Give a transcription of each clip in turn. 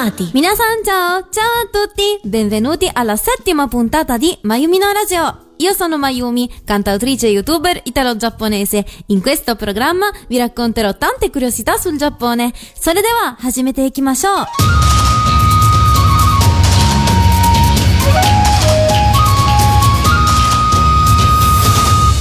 Radio Animati. Minasan ciao, ciao a tutti, benvenuti alla settima puntata di Mayumi no Radio. Io sono Mayumi, cantautrice e youtuber italo-giapponese. In questo programma vi racconterò tante curiosità sul Giappone. それでは始めていきましょう。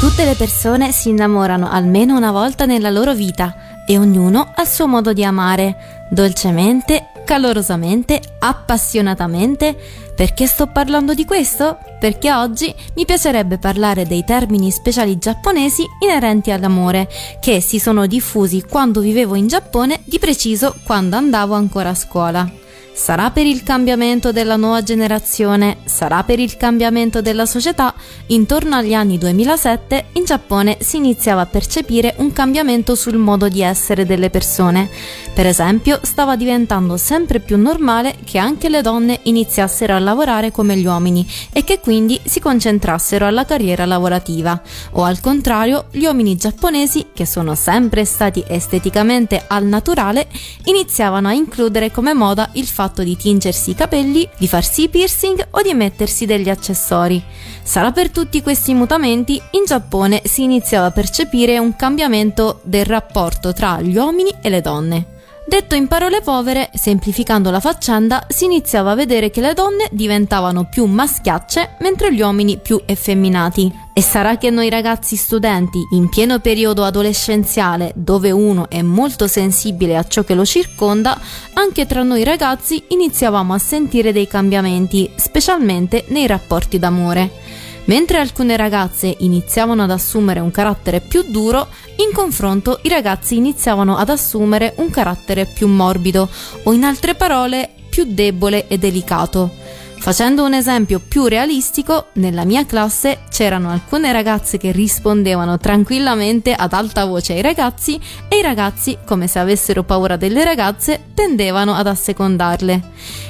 Tutte le persone si innamorano almeno una volta nella loro vita e ognuno ha il suo modo di amare, dolcemente, calorosamente, appassionatamente. Perché sto parlando di questo? Perché oggi mi piacerebbe parlare dei termini speciali giapponesi inerenti all'amore, che si sono diffusi quando vivevo in Giappone, di preciso quando andavo ancora a scuola. Sarà per il cambiamento della nuova generazione, sarà per il cambiamento della società, intorno agli anni 2007 in Giappone si iniziava a percepire un cambiamento sul modo di essere delle persone. Per esempio, stava diventando sempre più normale che anche le donne iniziassero a lavorare come gli uomini e che quindi si concentrassero alla carriera lavorativa. O al contrario, gli uomini giapponesi, che sono sempre stati esteticamente al naturale, iniziavano a includere come moda il fatto di tingersi i capelli, di farsi i piercing o di mettersi degli accessori. Sarà per tutti questi mutamenti in Giappone si iniziava a percepire un cambiamento del rapporto tra gli uomini e le donne. Detto in parole povere, semplificando la faccenda, si iniziava a vedere che le donne diventavano più maschiacce mentre gli uomini più effeminati. E sarà che noi ragazzi studenti, in pieno periodo adolescenziale, dove uno è molto sensibile a ciò che lo circonda, anche tra noi ragazzi iniziavamo a sentire dei cambiamenti, specialmente nei rapporti d'amore. Mentre alcune ragazze iniziavano ad assumere un carattere più duro, in confronto i ragazzi iniziavano ad assumere un carattere più morbido o in altre parole più debole e delicato. Facendo un esempio più realistico, nella mia classe c'erano alcune ragazze che rispondevano tranquillamente ad alta voce ai ragazzi e i ragazzi, come se avessero paura delle ragazze, tendevano ad assecondarle.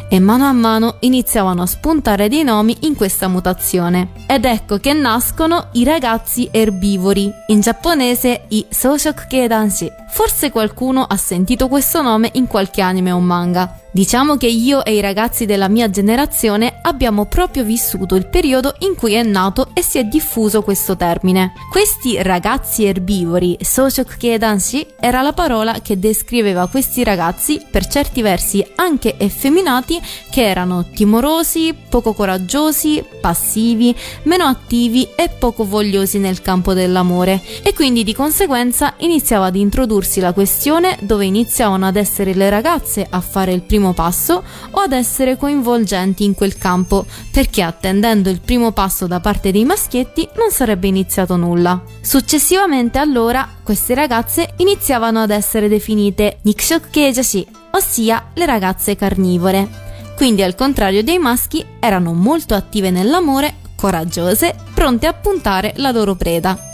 E mano a mano iniziavano a spuntare dei nomi in questa mutazione. Ed ecco che nascono i ragazzi erbivori, in giapponese i Soushoku Keidanshi. Forse qualcuno ha sentito questo nome in qualche anime o manga. Diciamo che io e i ragazzi della mia generazione abbiamo proprio vissuto il periodo in cui è nato e si è diffuso questo termine. Questi ragazzi erbivori, Soushoku Keidanshi, era la parola che descriveva questi ragazzi, per certi versi anche effeminati, che erano timorosi, poco coraggiosi, passivi, meno attivi e poco vogliosi nel campo dell'amore. E quindi di conseguenza iniziava ad introdursi la questione dove iniziavano ad essere le ragazze a fare il primo passo o ad essere coinvolgenti in quel campo, perché attendendo il primo passo da parte dei maschietti non sarebbe iniziato nulla. Successivamente allora queste ragazze iniziavano ad essere definite Nikushoku Keijashi, ossia le ragazze carnivore. Quindi al contrario dei maschi erano molto attive nell'amore, coraggiose, pronte a puntare la loro preda.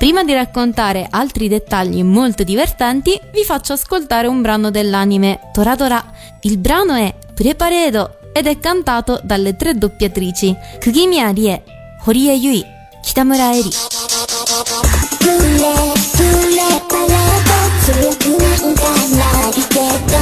Prima di raccontare altri dettagli molto divertenti, vi faccio ascoltare un brano dell'anime Toradora. Il brano è Preparedo ed è cantato dalle tre doppiatrici Kugimiya Rie, Horie Yui, Kitamura Eri. ブレブレパレード強くなんかないけど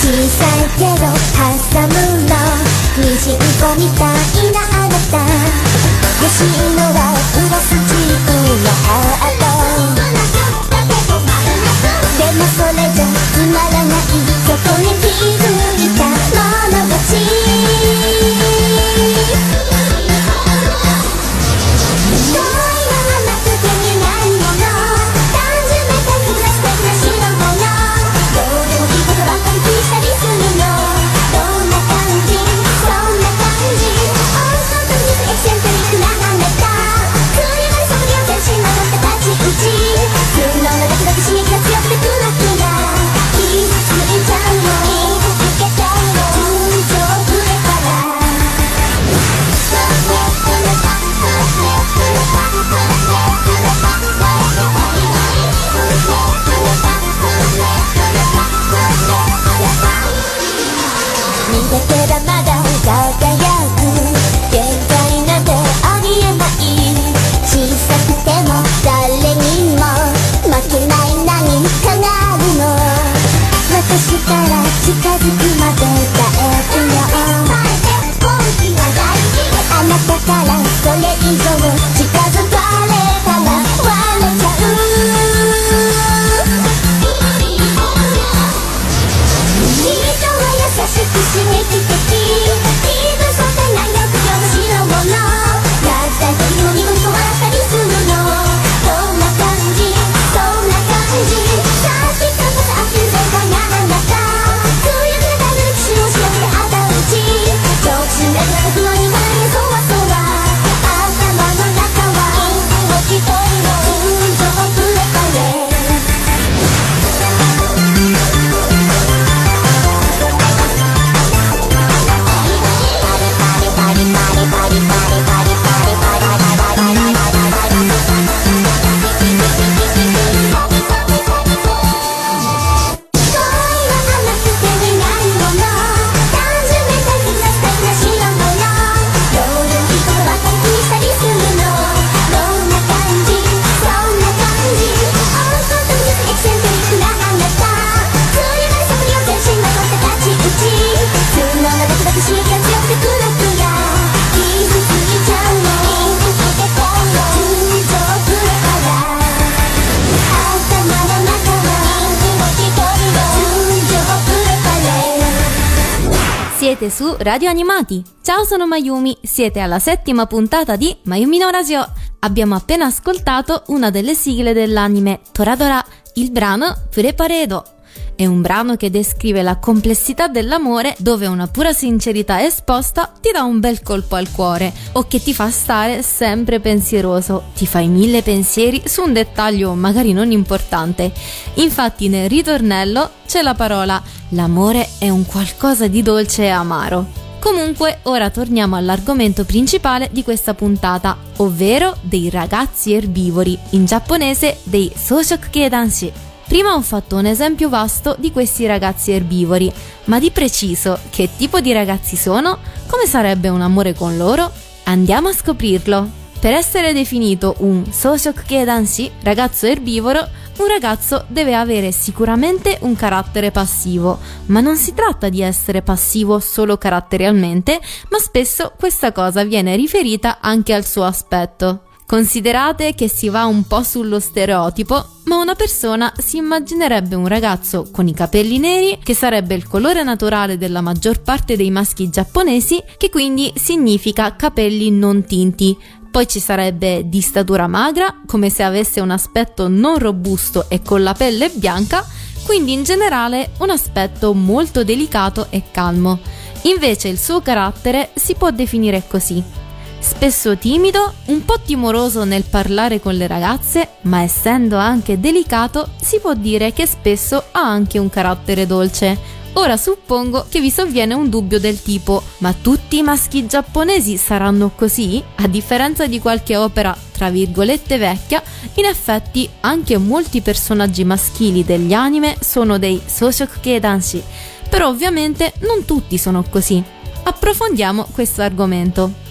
小さいけど挟むの。ミジンコみたいなあなた。欲しいのはプラスチックのハートでもそれじゃつまらない。Su Radio Animati. Ciao, sono Mayumi. Siete alla settima puntata di Mayumi no Radio. Abbiamo appena ascoltato una delle sigle dell'anime Toradora, il brano Preparedo. È un brano che descrive la complessità dell'amore dove una pura sincerità esposta ti dà un bel colpo al cuore o che ti fa stare sempre pensieroso, ti fai mille pensieri su un dettaglio magari non importante. Infatti nel ritornello c'è la parola l'amore è un qualcosa di dolce e amaro. Comunque, ora torniamo all'argomento principale di questa puntata, ovvero dei ragazzi erbivori, in giapponese dei Soshok Keidanshi. Prima ho fatto un esempio vasto di questi ragazzi erbivori, ma di preciso che tipo di ragazzi sono? Come sarebbe un amore con loro? Andiamo a scoprirlo. Per essere definito un Soshok Keidanshi, ragazzo erbivoro, un ragazzo deve avere sicuramente un carattere passivo, ma non si tratta di essere passivo solo caratterialmente, ma spesso questa cosa viene riferita anche al suo aspetto. Considerate che si va un po' sullo stereotipo, ma una persona si immaginerebbe un ragazzo con i capelli neri, che sarebbe il colore naturale della maggior parte dei maschi giapponesi, che quindi significa capelli non tinti. Poi ci sarebbe di statura magra, come se avesse un aspetto non robusto e con la pelle bianca, quindi in generale un aspetto molto delicato e calmo. Invece il suo carattere si può definire così spesso timido, un po' timoroso nel parlare con le ragazze, ma essendo anche delicato, si può dire che spesso ha anche un carattere dolce. Ora suppongo che vi sovviene un dubbio del tipo: ma tutti i maschi giapponesi saranno così? A differenza di qualche opera tra virgolette vecchia, in effetti anche molti personaggi maschili degli anime sono dei Soshok Keidanshi, però ovviamente non tutti sono così. Approfondiamo questo argomento.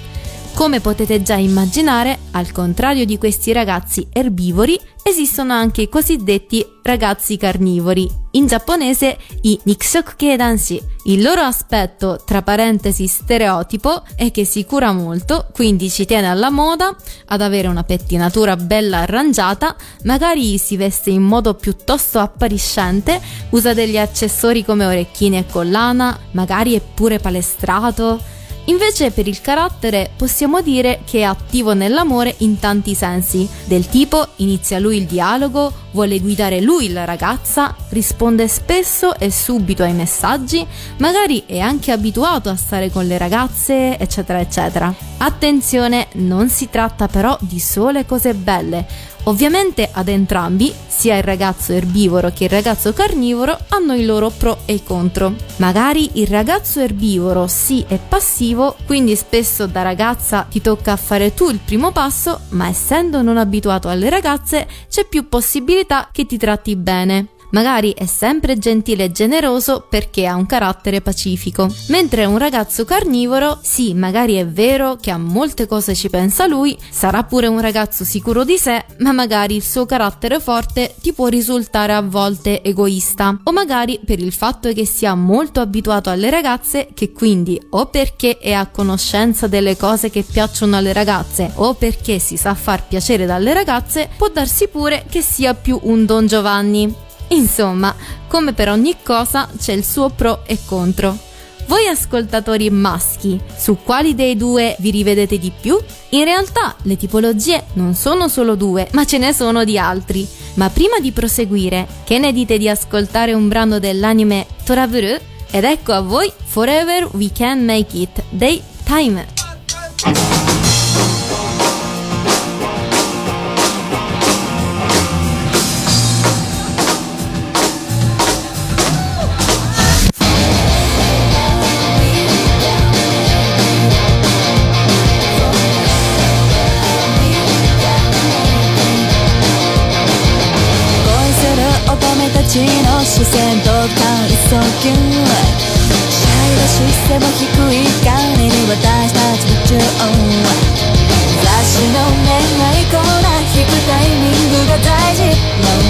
Come potete già immaginare, al contrario di questi ragazzi erbivori, esistono anche i cosiddetti ragazzi carnivori, in giapponese i Nikushoku Keidanshi. Il loro aspetto, tra parentesi stereotipo, è che si cura molto, quindi ci tiene alla moda, ad avere una pettinatura bella arrangiata, magari si veste in modo piuttosto appariscente, usa degli accessori come orecchine e collana, magari è pure palestrato, Invece per il carattere possiamo dire che è attivo nell'amore in tanti sensi, del tipo inizia lui il dialogo, vuole guidare lui la ragazza, risponde spesso e subito ai messaggi, magari è anche abituato a stare con le ragazze, eccetera, eccetera. Attenzione, non si tratta però di sole cose belle. Ovviamente ad entrambi, sia il ragazzo erbivoro che il ragazzo carnivoro, hanno i loro pro e i contro. Magari il ragazzo erbivoro sì è passivo, quindi spesso da ragazza ti tocca fare tu il primo passo, ma essendo non abituato alle ragazze c'è più possibilità che ti tratti bene magari è sempre gentile e generoso perché ha un carattere pacifico. Mentre un ragazzo carnivoro, sì, magari è vero che a molte cose ci pensa lui, sarà pure un ragazzo sicuro di sé, ma magari il suo carattere forte ti può risultare a volte egoista, o magari per il fatto che sia molto abituato alle ragazze, che quindi o perché è a conoscenza delle cose che piacciono alle ragazze, o perché si sa far piacere dalle ragazze, può darsi pure che sia più un Don Giovanni. Insomma, come per ogni cosa c'è il suo pro e contro. Voi ascoltatori maschi, su quali dei due vi rivedete di più? In realtà le tipologie non sono solo due, ma ce ne sono di altri. Ma prima di proseguire, che ne dite di ascoltare un brano dell'anime Toravuru? Ed ecco a voi Forever We Can Make It dei Time.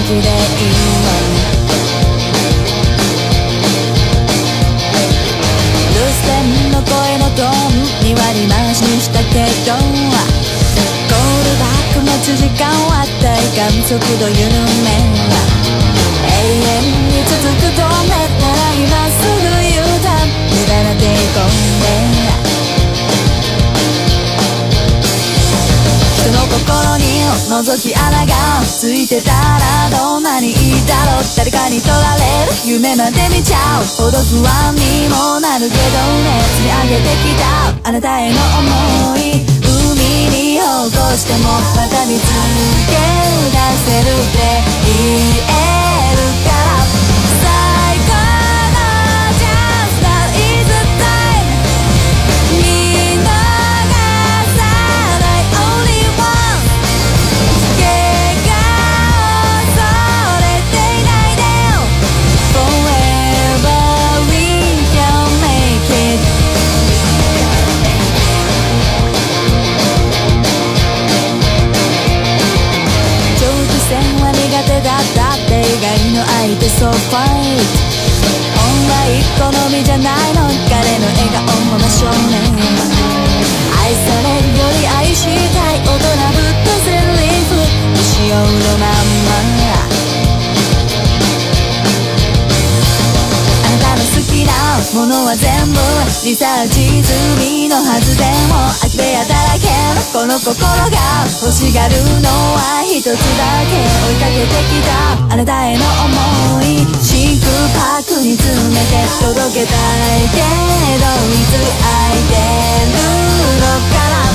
のんきでいいわ。留守電の声のトーン2割増しにしたけどコールバック待つ時間は体感速度緩め永遠に続くと思覗き穴がついてたらどんなにいいだろう。誰かに取られる夢まで見ちゃう。ほど不安にもなるけど。ね積み上げてきたあなたへの思い海に起こしてもまた見つけ出せるって言えるか。外の相手 So fine 本来好みじゃないの。彼の笑顔も真正面。愛されるより愛したい。大人ぶったセリフ。未使用のまま。ものは全部リサーチ済みのはずでも空き部屋だらけのこの心が欲しがるのは一つだけ追いかけてきた。あなたへの想い真空パックに詰めて届けたいけどいつ空いてるのかな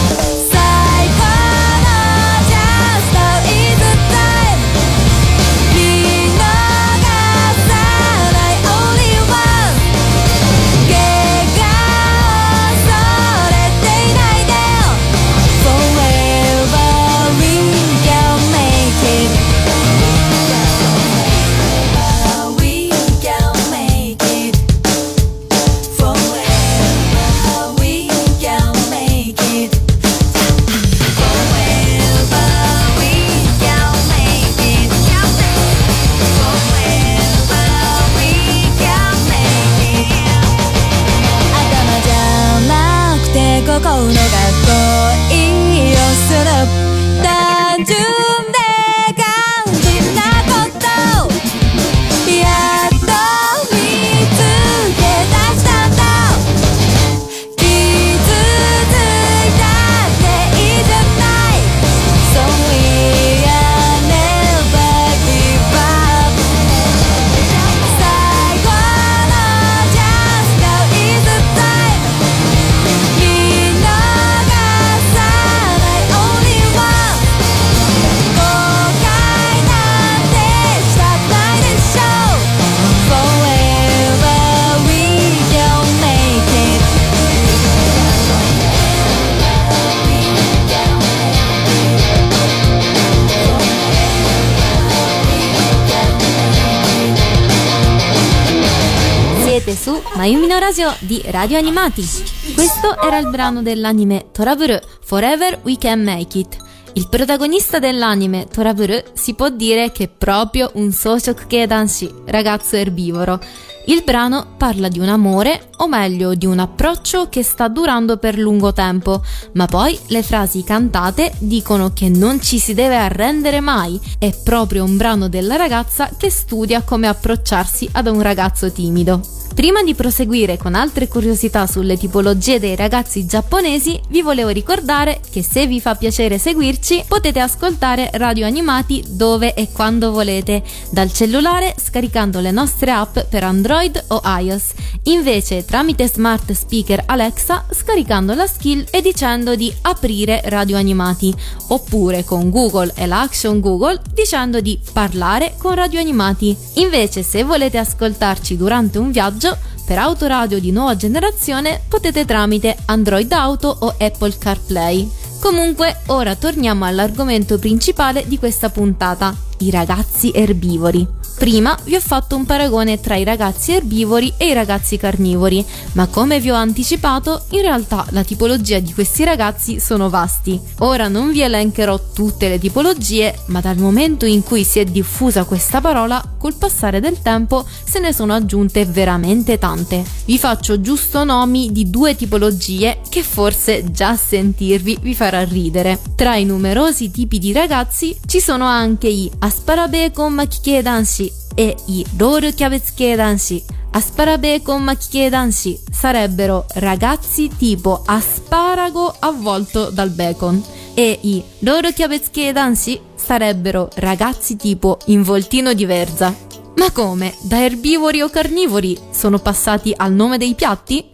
Mayumi no Radio di Radio Animati. Questo era il brano dell'anime Toraburu Forever We Can Make It. Il protagonista dell'anime Toraburu si può dire che è proprio un Soshok Danshi, ragazzo erbivoro. Il brano parla di un amore, o meglio di un approccio che sta durando per lungo tempo, ma poi le frasi cantate dicono che non ci si deve arrendere mai. È proprio un brano della ragazza che studia come approcciarsi ad un ragazzo timido. Prima di proseguire con altre curiosità sulle tipologie dei ragazzi giapponesi, vi volevo ricordare che se vi fa piacere seguirci potete ascoltare Radio Animati dove e quando volete, dal cellulare scaricando le nostre app per Android o iOS, invece tramite smart speaker Alexa scaricando la skill e dicendo di aprire Radio Animati, oppure con Google e la Action Google dicendo di parlare con Radio Animati. Invece se volete ascoltarci durante un viaggio, per autoradio di nuova generazione potete tramite Android Auto o Apple CarPlay. Comunque, ora torniamo all'argomento principale di questa puntata, i ragazzi erbivori. Prima vi ho fatto un paragone tra i ragazzi erbivori e i ragazzi carnivori, ma come vi ho anticipato, in realtà la tipologia di questi ragazzi sono vasti. Ora non vi elencherò tutte le tipologie, ma dal momento in cui si è diffusa questa parola, col passare del tempo se ne sono aggiunte veramente tante. Vi faccio giusto nomi di due tipologie che forse già a sentirvi vi farà ridere. Tra i numerosi tipi di ragazzi ci sono anche i asparabeco makike danshi e i roll kyabetsuke danshi. Asparabeco makike danshi sarebbero ragazzi tipo asparago avvolto dal bacon. E i loro chiavezche dansi sarebbero ragazzi tipo involtino di verza. Ma come? Da erbivori o carnivori sono passati al nome dei piatti?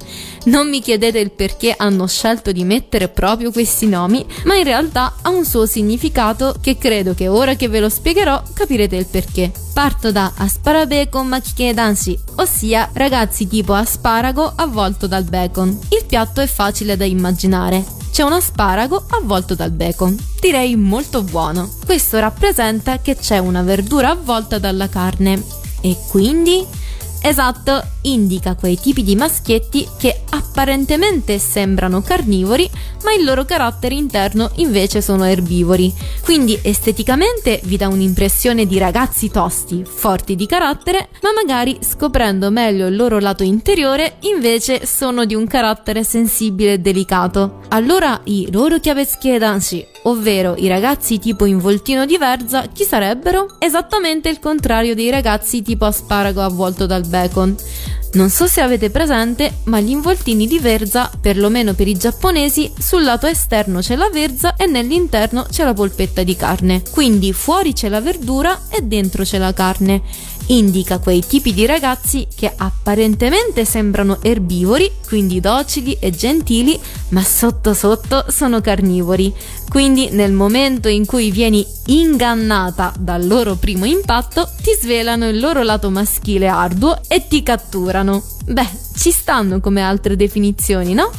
Non mi chiedete il perché hanno scelto di mettere proprio questi nomi, ma in realtà ha un suo significato che credo che ora che ve lo spiegherò capirete il perché. Parto da asparabacon makike danshi, ossia ragazzi tipo asparago avvolto dal bacon. Il piatto è facile da immaginare. C'è un asparago avvolto dal bacon. Direi molto buono. Questo rappresenta che c'è una verdura avvolta dalla carne. E quindi Esatto, indica quei tipi di maschietti che apparentemente sembrano carnivori, ma il loro carattere interno invece sono erbivori. Quindi esteticamente vi dà un'impressione di ragazzi tosti, forti di carattere, ma magari scoprendo meglio il loro lato interiore invece sono di un carattere sensibile e delicato. Allora i loro chiaveschi danshi, ovvero i ragazzi tipo involtino di verza, chi sarebbero? Esattamente il contrario dei ragazzi tipo asparago avvolto dal bacon. Non so se avete presente, ma gli involtini di verza, perlomeno per i giapponesi, sul lato esterno c'è la verza e nell'interno c'è la polpetta di carne. Quindi fuori c'è la verdura e dentro c'è la carne indica quei tipi di ragazzi che apparentemente sembrano erbivori, quindi docili e gentili, ma sotto sotto sono carnivori. Quindi nel momento in cui vieni ingannata dal loro primo impatto, ti svelano il loro lato maschile arduo e ti catturano. Beh, ci stanno come altre definizioni, no?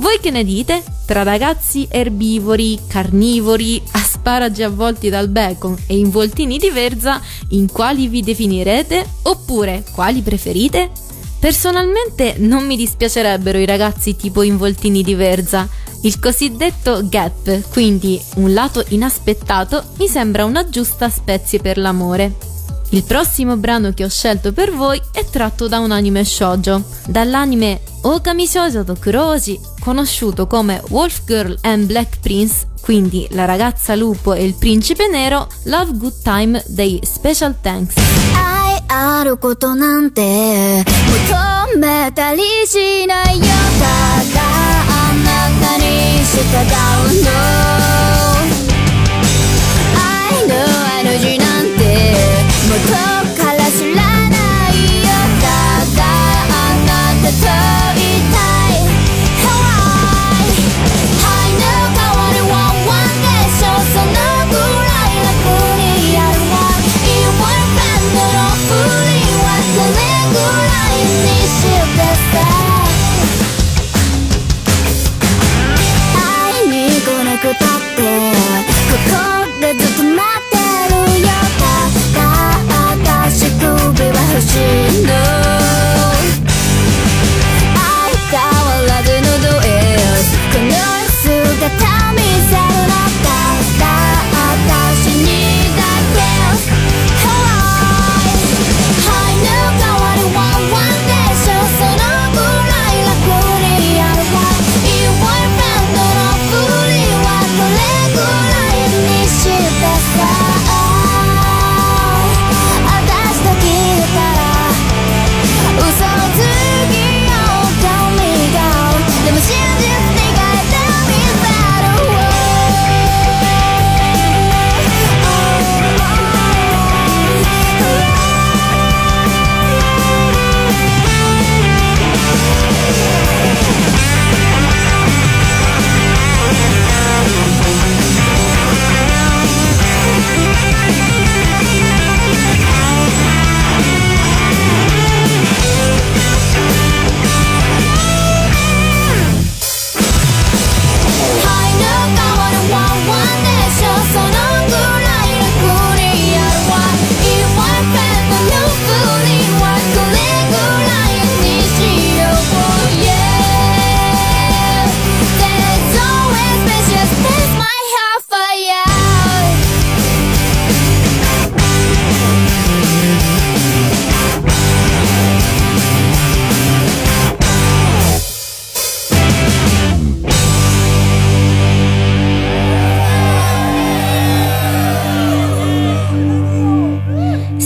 Voi che ne dite? Tra ragazzi erbivori, carnivori, asparagi avvolti dal bacon e involtini di verza, in quali vi definirete? Oppure quali preferite? Personalmente non mi dispiacerebbero i ragazzi tipo involtini di verza. Il cosiddetto gap, quindi un lato inaspettato, mi sembra una giusta spezie per l'amore. Il prossimo brano che ho scelto per voi è tratto da un anime shoujo, dall'anime Okami Shoujo to Kuroji, conosciuto come Wolf Girl and Black Prince, quindi la ragazza lupo e il principe nero, Love Good Time dei Special Thanks. 愛あることなんて求めたりしないよただあなたに従うの 元か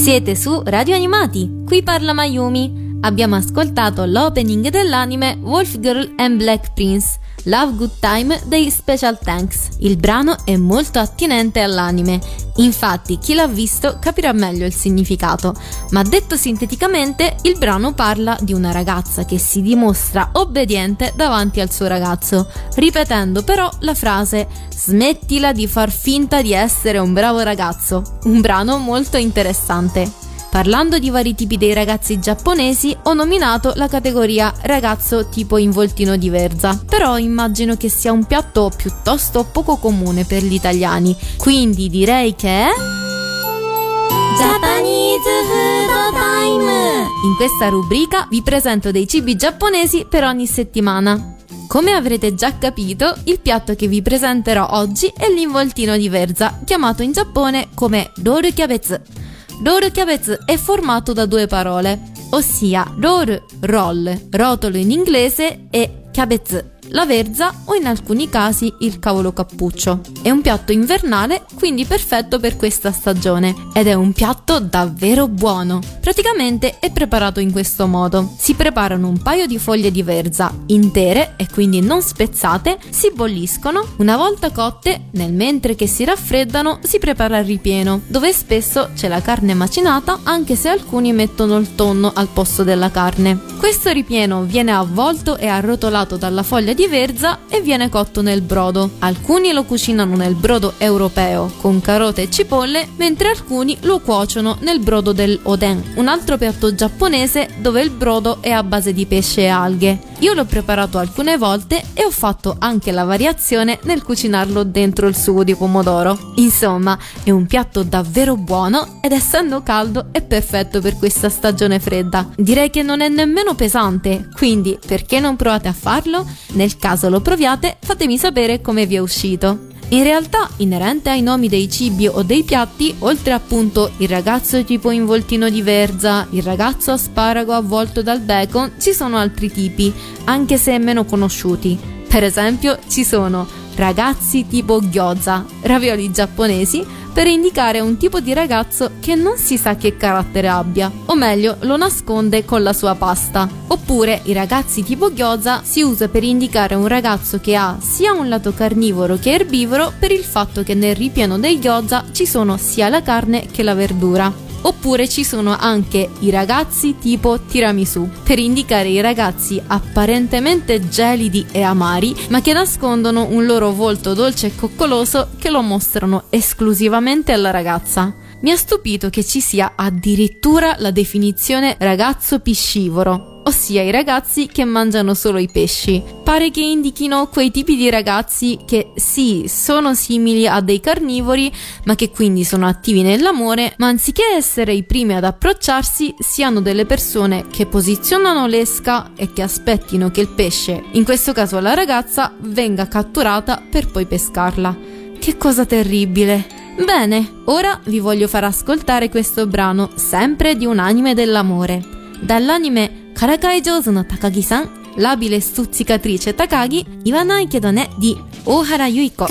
Siete su Radio Animati, qui parla Mayumi. Abbiamo ascoltato l'opening dell'anime Wolf Girl and Black Prince, Love Good Time dei Special Thanks. Il brano è molto attinente all'anime, infatti chi l'ha visto capirà meglio il significato, ma detto sinteticamente il brano parla di una ragazza che si dimostra obbediente davanti al suo ragazzo, ripetendo però la frase smettila di far finta di essere un bravo ragazzo, un brano molto interessante. Parlando di vari tipi dei ragazzi giapponesi, ho nominato la categoria ragazzo tipo involtino di verza, però immagino che sia un piatto piuttosto poco comune per gli italiani, quindi direi che... Japanese Food Time In questa rubrica vi presento dei cibi giapponesi per ogni settimana. Come avrete già capito, il piatto che vi presenterò oggi è l'involtino di verza, chiamato in Giappone come roru kyabetsu. Roru kyabetsu è formato da due parole, ossia roll, rotolo in inglese, e kyabetsu la verza o in alcuni casi il cavolo cappuccio. È un piatto invernale, quindi perfetto per questa stagione ed è un piatto davvero buono. Praticamente è preparato in questo modo. Si preparano un paio di foglie di verza intere e quindi non spezzate, si bolliscono, una volta cotte, nel mentre che si raffreddano, si prepara il ripieno, dove spesso c'è la carne macinata, anche se alcuni mettono il tonno al posto della carne. Questo ripieno viene avvolto e arrotolato dalla foglia di verza e viene cotto nel brodo. Alcuni lo cucinano nel brodo europeo con carote e cipolle, mentre alcuni lo cuociono nel brodo del oden, un altro piatto giapponese dove il brodo è a base di pesce e alghe. Io l'ho preparato alcune volte e ho fatto anche la variazione nel cucinarlo dentro il sugo di pomodoro. Insomma, è un piatto davvero buono ed essendo caldo è perfetto per questa stagione fredda. Direi che non è nemmeno pesante, quindi perché non provate a farlo? Nel caso lo proviate, fatemi sapere come vi è uscito. In realtà, inerente ai nomi dei cibi o dei piatti, oltre appunto il ragazzo tipo involtino di verza, il ragazzo asparago avvolto dal bacon, ci sono altri tipi, anche se meno conosciuti. Per esempio, ci sono ragazzi tipo gyoza, ravioli giapponesi, per indicare un tipo di ragazzo che non si sa che carattere abbia, o meglio lo nasconde con la sua pasta. Oppure i ragazzi tipo gyoza si usa per indicare un ragazzo che ha sia un lato carnivoro che erbivoro per il fatto che nel ripieno del gyoza ci sono sia la carne che la verdura. Oppure ci sono anche i ragazzi tipo tiramisù, per indicare i ragazzi apparentemente gelidi e amari, ma che nascondono un loro volto dolce e coccoloso che lo mostrano esclusivamente alla ragazza. Mi ha stupito che ci sia addirittura la definizione ragazzo piscivoro, ossia i ragazzi che mangiano solo i pesci. Pare che indichino quei tipi di ragazzi che sì, sono simili a dei carnivori, ma che quindi sono attivi nell'amore, ma anziché essere i primi ad approcciarsi, siano delle persone che posizionano l'esca e che aspettino che il pesce, in questo caso la ragazza, venga catturata per poi pescarla. Che cosa terribile! Bene, ora vi voglio far ascoltare questo brano, sempre di un anime dell'amore. dall'anime Karakai Jozu no Takagi san, labile stuzzicatrice Takagi, 言わないけどね di 大原由衣子。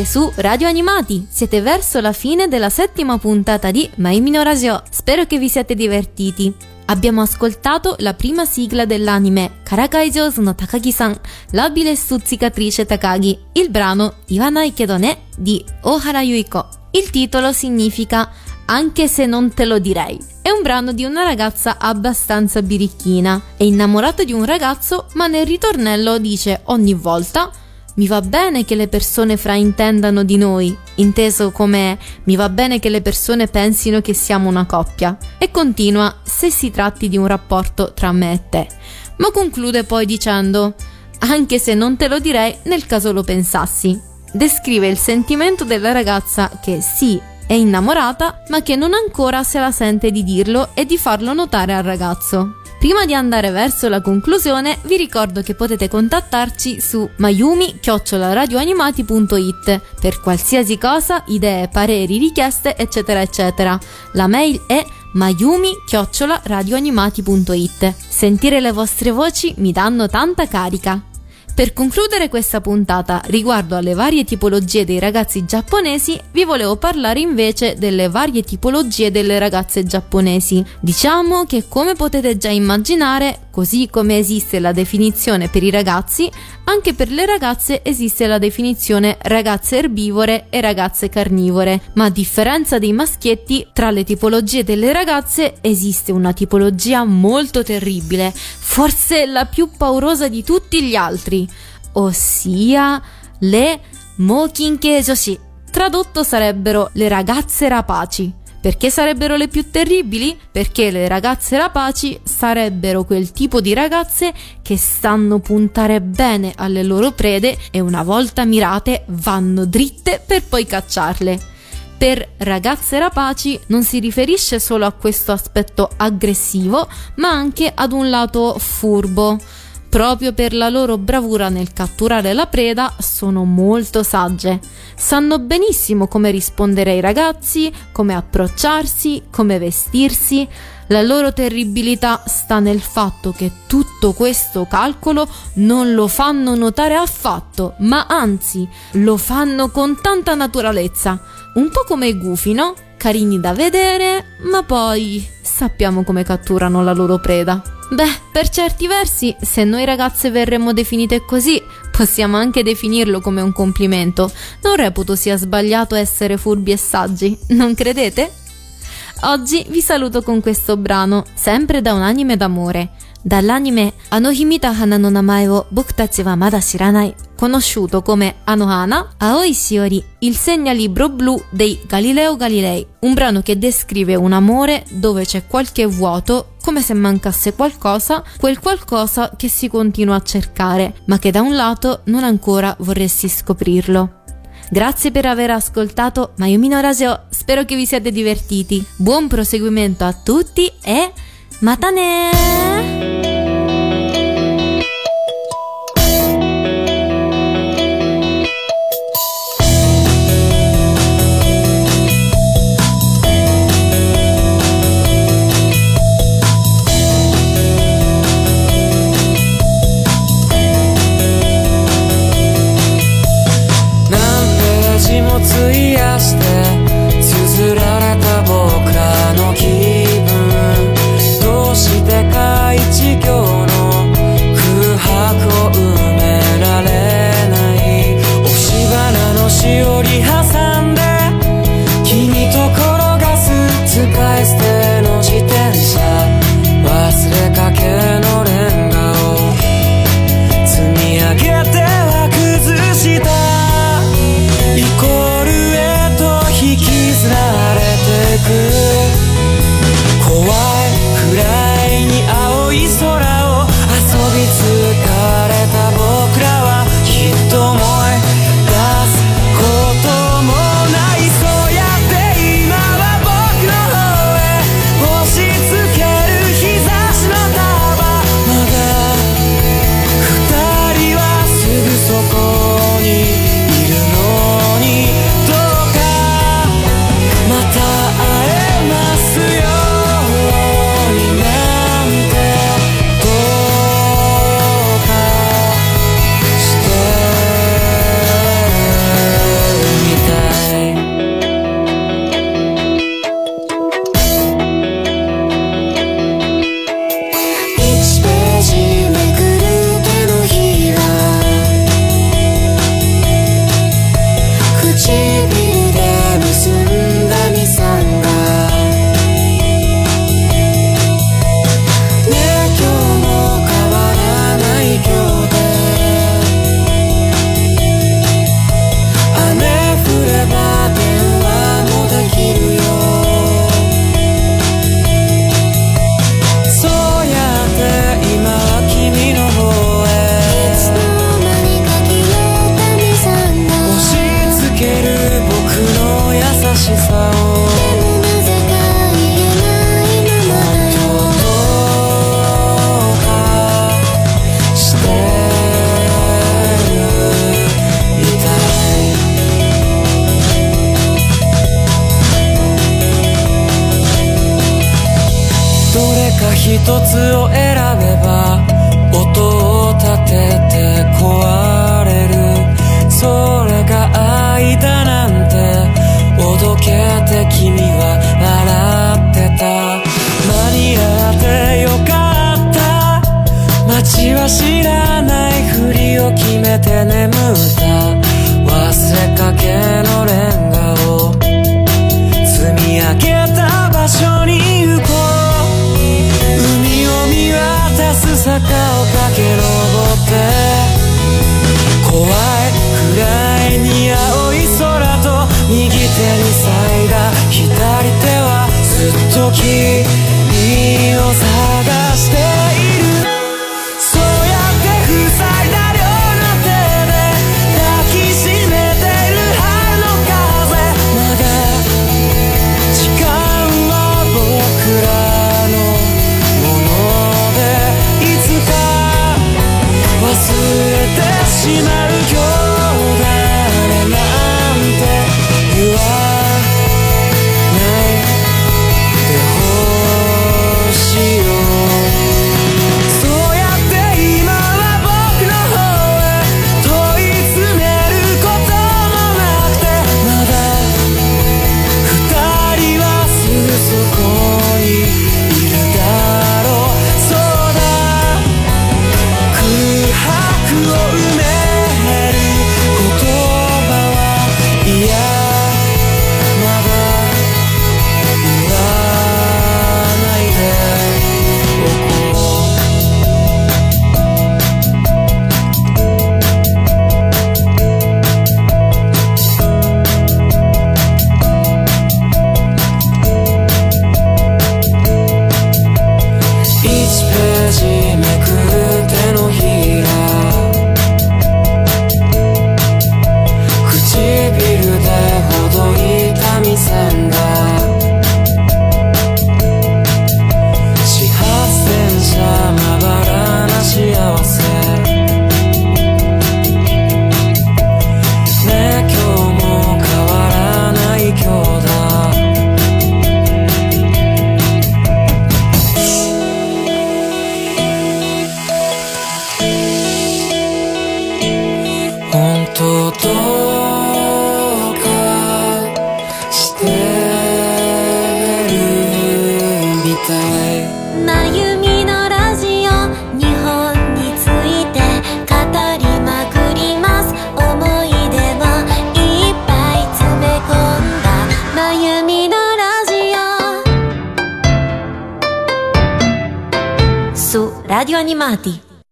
Siete su Radio Animati, siete verso la fine della settima puntata di Maimino Radio. Spero che vi siate divertiti. Abbiamo ascoltato la prima sigla dell'anime Karakai Josu no Takagi-san, l'abile stuzzicatrice Takagi, il brano Iwanai Kedo ne di Ohara Yuiko. Il titolo significa Anche se non te lo direi. È un brano di una ragazza abbastanza birichina. È innamorata di un ragazzo, ma nel ritornello dice ogni volta mi va bene che le persone fraintendano di noi, inteso come mi va bene che le persone pensino che siamo una coppia, e continua se si tratti di un rapporto tra me e te. Ma conclude poi dicendo anche se non te lo direi nel caso lo pensassi. Descrive il sentimento della ragazza che sì, è innamorata, ma che non ancora se la sente di dirlo e di farlo notare al ragazzo. Prima di andare verso la conclusione, vi ricordo che potete contattarci su mayumi-radioanimati.it per qualsiasi cosa, idee, pareri, richieste, eccetera, eccetera. La mail è mayumi-radioanimati.it. Sentire le vostre voci mi danno tanta carica. Per concludere questa puntata riguardo alle varie tipologie dei ragazzi giapponesi, vi volevo parlare invece delle varie tipologie delle ragazze giapponesi. Diciamo che come potete già immaginare, così come esiste la definizione per i ragazzi, anche per le ragazze esiste la definizione ragazze erbivore e ragazze carnivore, ma a differenza dei maschietti, tra le tipologie delle ragazze esiste una tipologia molto terribile, forse la più paurosa di tutti gli altri, ossia le Mokinke Joshi. Tradotto sarebbero le ragazze rapaci. Perché sarebbero le più terribili? Perché le ragazze rapaci sarebbero quel tipo di ragazze che sanno puntare bene alle loro prede e una volta mirate vanno dritte per poi cacciarle. Per ragazze rapaci non si riferisce solo a questo aspetto aggressivo, ma anche ad un lato furbo. Proprio per la loro bravura nel catturare la preda sono molto sagge. Sanno benissimo come rispondere ai ragazzi, come approcciarsi, come vestirsi. La loro terribilità sta nel fatto che tutto questo calcolo non lo fanno notare affatto, ma anzi lo fanno con tanta naturalezza. Un po' come i gufi, no? Carini da vedere, ma poi sappiamo come catturano la loro preda. Beh, per certi versi, se noi ragazze verremmo definite così, possiamo anche definirlo come un complimento. Non reputo sia sbagliato essere furbi e saggi, non credete? Oggi vi saluto con questo brano, sempre da un anime d'amore. Dall'anime Anohimita Hana no namae wo boku tachi wa mada shiranai, conosciuto come Anohana Aoi Shiori, il segnalibro blu dei Galileo Galilei, un brano che descrive un amore dove c'è qualche vuoto, come se mancasse qualcosa, quel qualcosa che si continua a cercare, ma che da un lato non ancora vorresti scoprirlo. Grazie per aver ascoltato Mayumino Radio, spero che vi siate divertiti. Buon proseguimento a tutti e またね